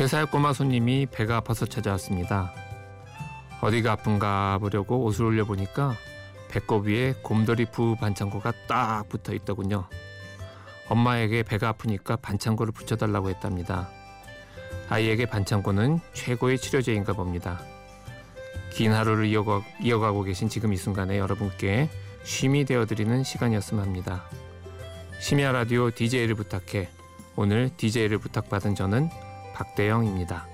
세 살 꼬마 손님이 배가 아파서 찾아왔습니다. 어디가 아픈가 보려고 옷을 올려보니까 배꼽 위에 곰돌이 부 반창고가 딱 붙어 있더군요. 엄마에게 배가 아프니까 반창고를 붙여달라고 했답니다. 아이에게 반창고는 최고의 치료제인가 봅니다. 긴 하루를 이어가, 이어가고 계신 지금 이 순간에 여러분께 쉼이 되어드리는 시간이었으면 합니다. 심야 라디오 DJ를 부탁해 오늘 DJ를 부탁받은 저는 박대영입니다.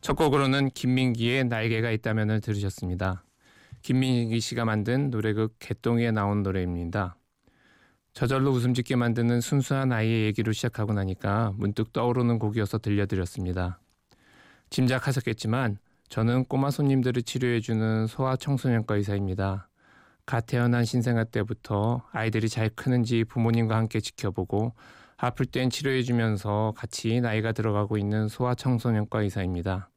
첫 곡으로는 김민기의 날개가 있다면을 들으셨습니다. 김민기 씨가 만든 노래극 개똥이에 나온 노래입니다. 저절로 웃음 짓게 만드는 순수한 아이의 얘기로 시작하고 나니까 문득 떠오르는 곡이어서 들려드렸습니다. 짐작하셨겠지만 저는 꼬마 손님들을 치료해주는 소아청소년과 의사입니다. 갓 태어난 신생아 때부터 아이들이 잘 크는지 부모님과 함께 지켜보고 아플 땐 치료해주면서 같이 나이가 들어가고 있는 소아청소년과 의사입니다.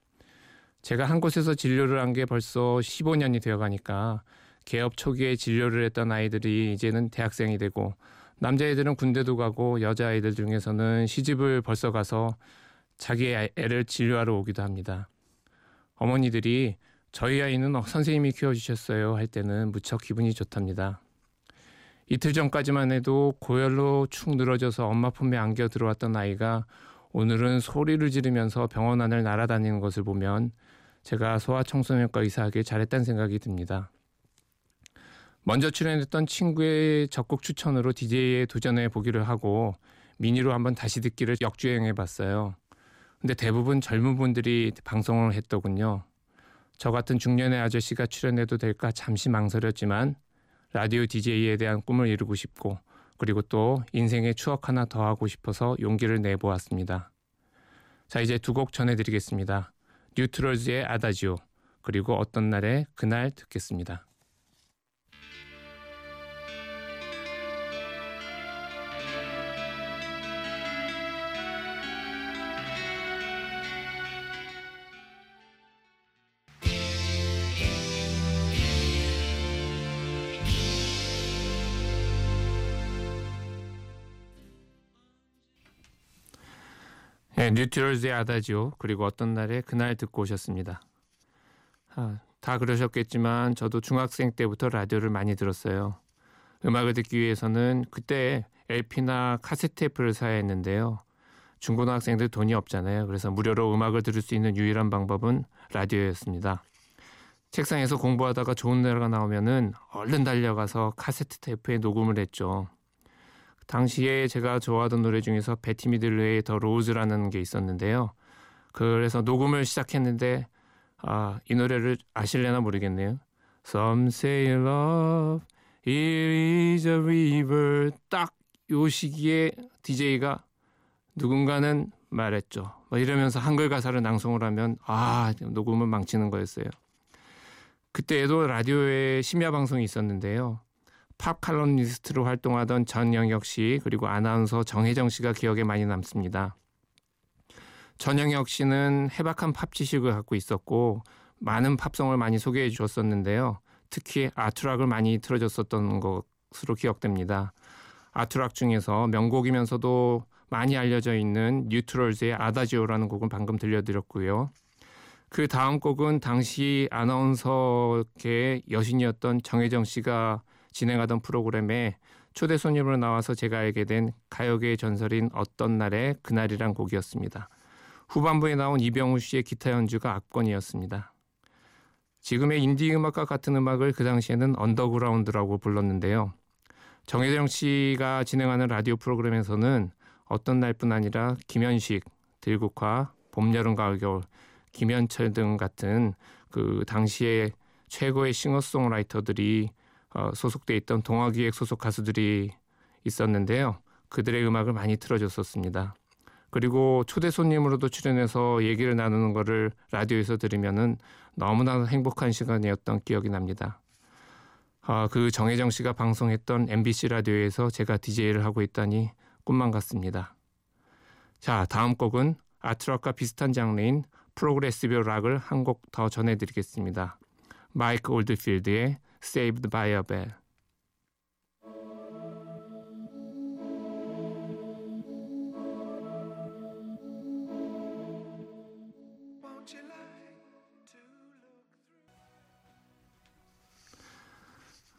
제가 한 곳에서 진료를 한 게 벌써 15년이 되어 가니까 개업 초기에 진료를 했던 아이들이 이제는 대학생이 되고 남자애들은 군대도 가고 여자아이들 중에서는 시집을 벌써 가서 자기 애를 진료하러 오기도 합니다. 어머니들이 저희 아이는 선생님이 키워주셨어요 할 때는 무척 기분이 좋답니다. 이틀 전까지만 해도 고열로 축 늘어져서 엄마 품에 안겨 들어왔던 아이가 오늘은 소리를 지르면서 병원 안을 날아다니는 것을 보면 제가 소아청소년과 의사하길 잘했다는 생각이 듭니다. 먼저 출연했던 친구의 적극 추천으로 DJ에 도전해 보기를 하고 미니로 한번 다시 듣기를 역주행해 봤어요. 근데 대부분 젊은 분들이 방송을 했더군요. 저 같은 중년의 아저씨가 출연해도 될까 잠시 망설였지만 라디오 DJ에 대한 꿈을 이루고 싶고 그리고 또 인생의 추억 하나 더 하고 싶어서 용기를 내보았습니다. 자, 이제 두 곡 전해드리겠습니다. 뉴트럴즈의 아다지오 그리고 어떤 날에 그날 듣겠습니다. 네, 뉴트럴즈의 아다지오 그리고 어떤 날에 그날 듣고 오셨습니다. 아, 다 그러셨겠지만 저도 중학생 때부터 라디오를 많이 들었어요. 음악을 듣기 위해서는 그때 LP나 카세트 테이프를 사야 했는데요. 중고등학생들 돈이 없잖아요. 그래서 무료로 음악을 들을 수 있는 유일한 방법은 라디오였습니다. 책상에서 공부하다가 좋은 노래가 나오면은 얼른 달려가서 카세트 테이프에 녹음을 했죠. 당시에 제가 좋아하던 노래 중에서 베티 미들러의 The Rose라는 게 있었는데요. 그래서 녹음을 시작했는데 아, 이 노래를 아실래나 모르겠네요. Some say love it is a river 딱 요 시기에 DJ가 누군가는 말했죠. 뭐 이러면서 한글 가사를 낭송을 하면 아 녹음을 망치는 거였어요. 그때에도 라디오에 심야 방송이 있었는데요. 팝 칼럼니스트로 활동하던 전영혁 씨 그리고 아나운서 정혜정 씨가 기억에 많이 남습니다. 전영혁 씨는 해박한 팝 지식을 갖고 있었고 많은 팝송을 많이 소개해 주었었는데요. 특히 아트락을 많이 틀어줬었던 것으로 기억됩니다. 아트락 중에서 명곡이면서도 많이 알려져 있는 뉴트럴즈의 아다지오라는 곡은 방금 들려드렸고요. 그 다음 곡은 당시 아나운서계 여신이었던 정혜정 씨가 진행하던 프로그램에 초대 손님으로 나와서 제가 알게 된 가요계의 전설인 어떤 날의 그날이란 곡이었습니다. 후반부에 나온 이병우 씨의 기타 연주가 압권이었습니다. 지금의 인디 음악과 같은 음악을 그 당시에는 언더그라운드라고 불렀는데요. 정혜정 씨가 진행하는 라디오 프로그램에서는 어떤 날뿐 아니라 김현식, 들국화, 봄, 여름, 가을, 겨울, 김현철 등 같은 그 당시에 최고의 싱어송라이터들이 어, 소속돼 있던 동화기획 소속 가수들이 있었는데요. 그들의 음악을 많이 틀어줬었습니다. 그리고 초대 손님으로도 출연해서 얘기를 나누는 것을 라디오에서 들으면은 너무나 행복한 시간이었던 기억이 납니다. 어, 그 정혜정 씨가 방송했던 MBC 라디오에서 제가 DJ를 하고 있다니 꿈만 같습니다. 자, 다음 곡은 아트락과 비슷한 장르인 progressive 락을 한 곡 더 전해드리겠습니다. 마이크 올드필드의 Saved by a Bell.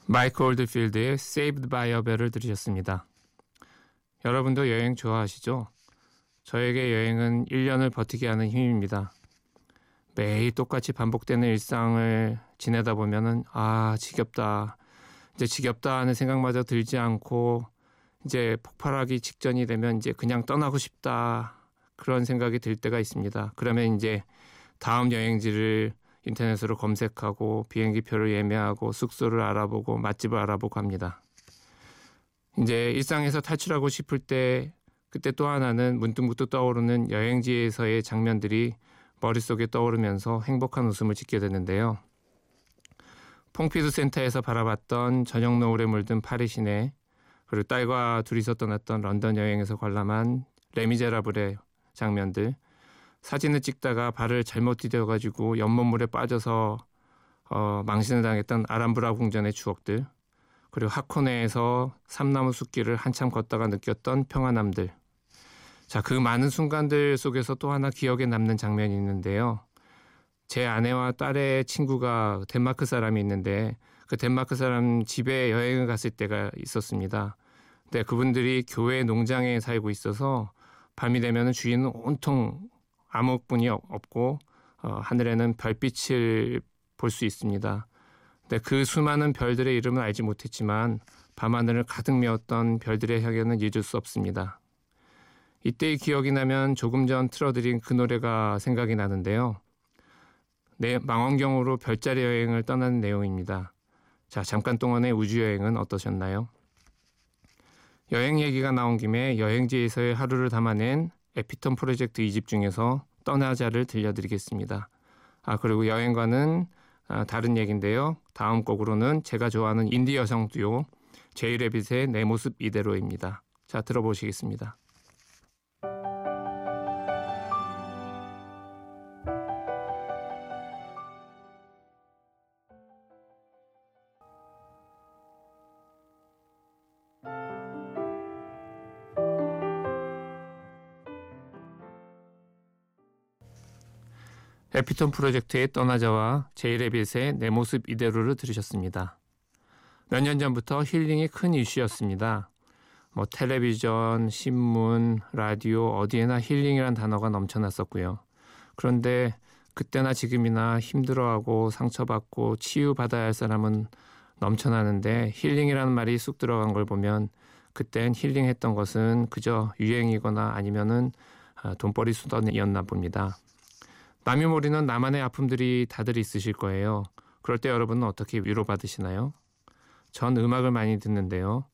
마이크 올드필드의 Saved by a Bell을 들으셨습니다. 여러분도 여행 좋아하시죠? 저에게 여행은 1년을 버티게 하는 힘입니다. 매일 똑같이 반복되는 일상을 지내다 보면은 아 지겹다 이제 지겹다 하는 생각마저 들지 않고 이제 폭발하기 직전이 되면 이제 그냥 떠나고 싶다 그런 생각이 들 때가 있습니다. 그러면 이제 다음 여행지를 인터넷으로 검색하고 비행기 표를 예매하고 숙소를 알아보고 맛집을 알아보고 합니다. 이제 일상에서 탈출하고 싶을 때 그때 또 하나는 문득문득 떠오르는 여행지에서의 장면들이 머릿속에 떠오르면서 행복한 웃음을 짓게 되는데요. 퐁피드 센터에서 바라봤던 저녁 노을에 물든 파리 시내 그리고 딸과 둘이서 떠났던 런던 여행에서 관람한 레미제라블의 장면들. 사진을 찍다가 발을 잘못 디뎌가지고 연못물에 빠져서 어, 망신을 당했던 아람브라 궁전의 추억들. 그리고 하코네에서 삼나무 숲길을 한참 걷다가 느꼈던 평안함들. 자, 그 많은 순간들 속에서 또 하나 기억에 남는 장면이 있는데요. 제 아내와 딸의 친구가 덴마크 사람이 있는데 그 덴마크 사람 집에 여행을 갔을 때가 있었습니다. 근데 그분들이 교회 농장에 살고 있어서 밤이 되면 주위는 온통 아무뿐이 없고 어, 하늘에는 별빛을 볼 수 있습니다. 근데 그 수많은 별들의 이름은 알지 못했지만 밤하늘을 가득 메웠던 별들의 향연은 잊을 수 없습니다. 이때의 기억이 나면 조금 전 틀어드린 그 노래가 생각이 나는데요. 내 망원경으로 별자리 여행을 떠나는 내용입니다. 자, 잠깐 동안의 우주 여행은 어떠셨나요? 여행 얘기가 나온 김에 여행지에서의 하루를 담아낸 에피톤 프로젝트 2집 중에서 떠나자를 들려드리겠습니다. 아, 그리고 여행과는 아, 다른 얘기인데요. 다음 곡으로는 제가 좋아하는 인디 여성 듀오 제이레빗의 내 모습 이대로입니다. 자, 들어보시겠습니다. 에피톤 프로젝트의 떠나자와 제이레빗의 내 모습 이대로를 들으셨습니다. 몇 년 전부터 힐링이 큰 이슈였습니다. 뭐 텔레비전, 신문, 라디오 어디에나 힐링이란 단어가 넘쳐났었고요. 그런데 그때나 지금이나 힘들어하고 상처받고 치유받아야 할 사람은 넘쳐나는데 힐링이라는 말이 쑥 들어간 걸 보면 그땐 힐링했던 것은 그저 유행이거나 아니면은 아, 돈벌이 수단이었나 봅니다. 남이 모르는 나만의 아픔들이 다들 있으실 거예요. 그럴 때 여러분은 어떻게 위로받으시나요? 전 음악을 많이 듣는데요.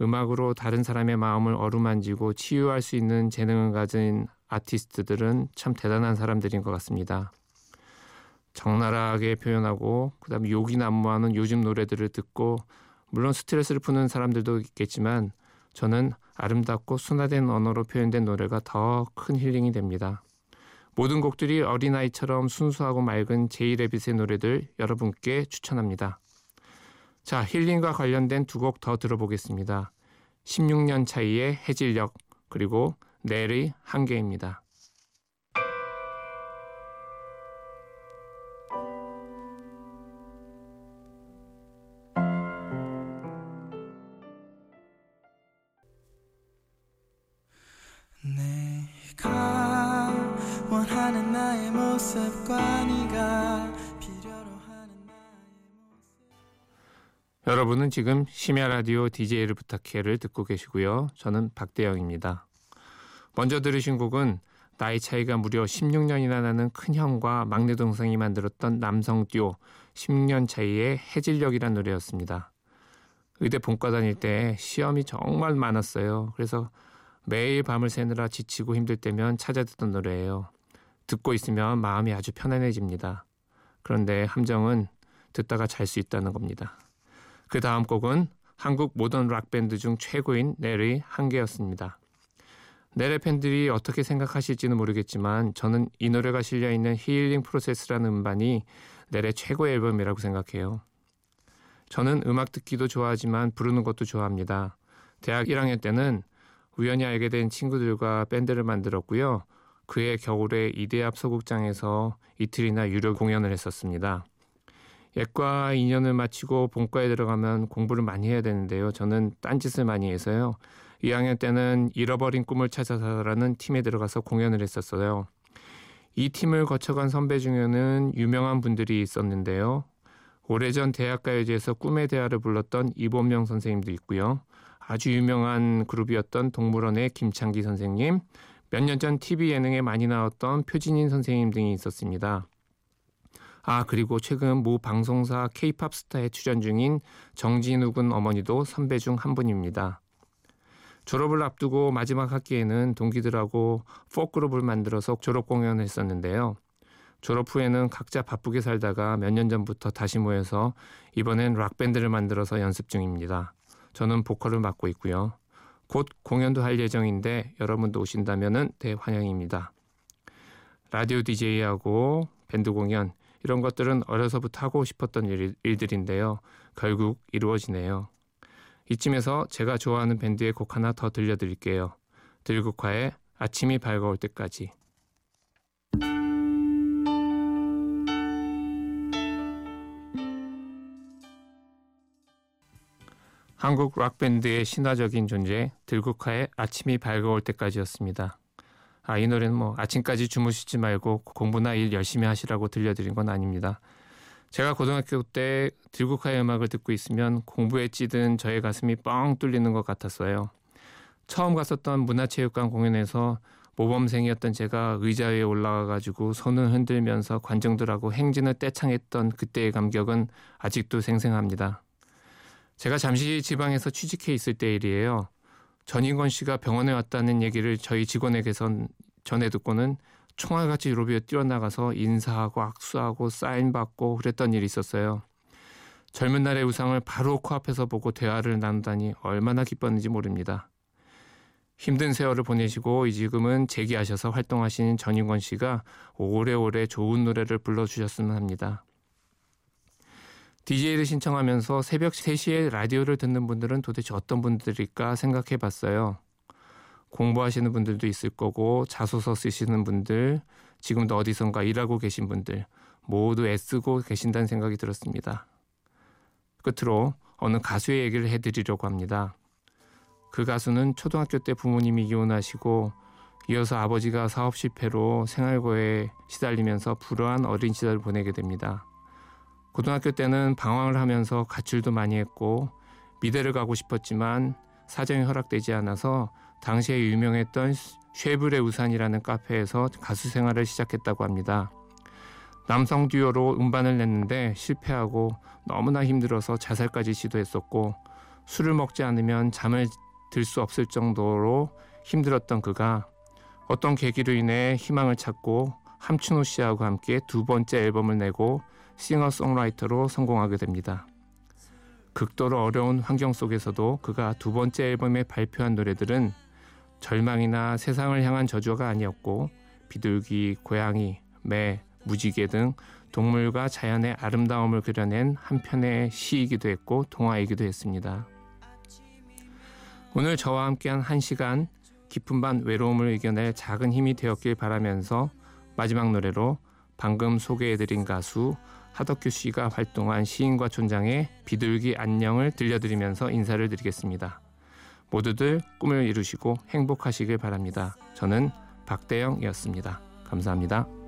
음악으로 다른 사람의 마음을 어루만지고 치유할 수 있는 재능을 가진 아티스트들은 참 대단한 사람들인 것 같습니다. 적나라하게 표현하고 그다음 욕이 난무하는 요즘 노래들을 듣고 물론 스트레스를 푸는 사람들도 있겠지만 저는 아름답고 순화된 언어로 표현된 노래가 더 큰 힐링이 됩니다. 모든 곡들이 어린아이처럼 순수하고 맑은 제이레빗의 노래들 여러분께 추천합니다. 자, 힐링과 관련된 두 곡 더 들어보겠습니다. 16년 차이의 해질녘 그리고 넬의 한계입니다. 여러분은 지금 심야 라디오 DJ를 부탁해를 듣고 계시고요. 저는 박대영입니다. 먼저 들으신 곡은 나이 차이가 무려 16년이나 나는 큰 형과 막내 동생이 만들었던 남성 듀오 16년 차이의 해질녘이란 노래였습니다. 의대 본과 다닐 때 시험이 정말 많았어요. 그래서 매일 밤을 새느라 지치고 힘들 때면 찾아 듣던 노래예요. 듣고 있으면 마음이 아주 편안해집니다. 그런데 함정은 듣다가 잘 수 있다는 겁니다. 그 다음 곡은 한국 모던 락 밴드 중 최고인 넬의 한계였습니다. 넬의 팬들이 어떻게 생각하실지는 모르겠지만 저는 이 노래가 실려 있는 Healing Process라는 음반이 넬의 최고의 앨범이라고 생각해요. 저는 음악 듣기도 좋아하지만 부르는 것도 좋아합니다. 대학 1학년 때는 우연히 알게 된 친구들과 밴드를 만들었고요. 그해 겨울에 이대합 소극장에서 이틀이나 유료 공연을 했었습니다. 예과 2년을 마치고 본과에 들어가면 공부를 많이 해야 되는데요. 저는 딴짓을 많이 해서요. 2학년 때는 잃어버린 꿈을 찾아서라는 팀에 들어가서 공연을 했었어요. 이 팀을 거쳐간 선배 중에는 유명한 분들이 있었는데요. 오래전 대학가요제에서 꿈의 대화를 불렀던 이범명 선생님도 있고요. 아주 유명한 그룹이었던 동물원의 김창기 선생님, 몇 년 전 TV 예능에 많이 나왔던 표진인 선생님 등이 있었습니다. 아 그리고 최근 모 방송사 K-팝 스타에 출연 중인 정진우 군 어머니도 선배 중 한 분입니다. 졸업을 앞두고 마지막 학기에는 동기들하고 포크룹을 만들어서 졸업 공연을 했었는데요. 졸업 후에는 각자 바쁘게 살다가 몇 년 전부터 다시 모여서 이번엔 락밴드를 만들어서 연습 중입니다. 저는 보컬을 맡고 있고요. 곧 공연도 할 예정인데 여러분도 오신다면 대환영입니다. 라디오 DJ하고 밴드 공연 이런 것들은 어려서부터 하고 싶었던 일, 일들인데요. 결국 이루어지네요. 이쯤에서 제가 좋아하는 밴드의 곡 하나 더 들려드릴게요. 들국화의 아침이 밝아올 때까지. 한국 락밴드의 신화적인 존재 들국화의 아침이 밝아올 때까지였습니다. 아, 이 노래는 뭐 아침까지 주무시지 말고 공부나 일 열심히 하시라고 들려드린 건 아닙니다. 제가 고등학교 때 들국화의 음악을 듣고 있으면 공부에 찌든 저의 가슴이 뻥 뚫리는 것 같았어요. 처음 갔었던 문화체육관 공연에서 모범생이었던 제가 의자 위에 올라가가지고 손을 흔들면서 관중들하고 행진을 떼창했던 그때의 감격은 아직도 생생합니다. 제가 잠시 지방에서 취직해 있을 때 일이에요. 전인권 씨가 병원에 왔다는 얘기를 저희 직원에게선 전해 듣고는 총알같이 유로비에 뛰어나가서 인사하고 악수하고 사인 받고 그랬던 일이 있었어요. 젊은 날의 우상을 바로 코앞에서 보고 대화를 나누다니 얼마나 기뻤는지 모릅니다. 힘든 세월을 보내시고 지금은 재기하셔서 활동하시는 전인권 씨가 오래오래 좋은 노래를 불러주셨으면 합니다. DJ를 신청하면서 새벽 3시에 라디오를 듣는 분들은 도대체 어떤 분들일까 생각해 봤어요. 공부하시는 분들도 있을 거고 자소서 쓰시는 분들, 지금도 어디선가 일하고 계신 분들 모두 애쓰고 계신다는 생각이 들었습니다. 끝으로 어느 가수의 얘기를 해드리려고 합니다. 그 가수는 초등학교 때 부모님이 이혼하시고 이어서 아버지가 사업 실패로 생활고에 시달리면서 불우한 어린 시절을 보내게 됩니다. 고등학교 때는 방황을 하면서 가출도 많이 했고 미대를 가고 싶었지만 사정이 허락되지 않아서 당시에 유명했던 쉐브레 우산이라는 카페에서 가수 생활을 시작했다고 합니다. 남성 듀오로 음반을 냈는데 실패하고 너무나 힘들어서 자살까지 시도했었고 술을 먹지 않으면 잠을 들 수 없을 정도로 힘들었던 그가 어떤 계기로 인해 희망을 찾고 함춘호 씨하고 함께 두 번째 앨범을 내고 싱어송라이터로 성공하게 됩니다. 극도로 어려운 환경 속에서도 그가 두 번째 앨범에 발표한 노래들은 절망이나 세상을 향한 저주가 아니었고 비둘기, 고양이, 매, 무지개 등 동물과 자연의 아름다움을 그려낸 한편의 시이기도 했고 동화이기도 했습니다. 오늘 저와 함께한 한 시간 깊은 밤 외로움을 이겨낼 작은 힘이 되었길 바라면서 마지막 노래로 방금 소개해드린 가수 하덕규 씨가 활동한 시인과 촌장의 비둘기 안녕을 들려드리면서 인사를 드리겠습니다. 모두들 꿈을 이루시고 행복하시길 바랍니다. 저는 박대영이었습니다. 감사합니다.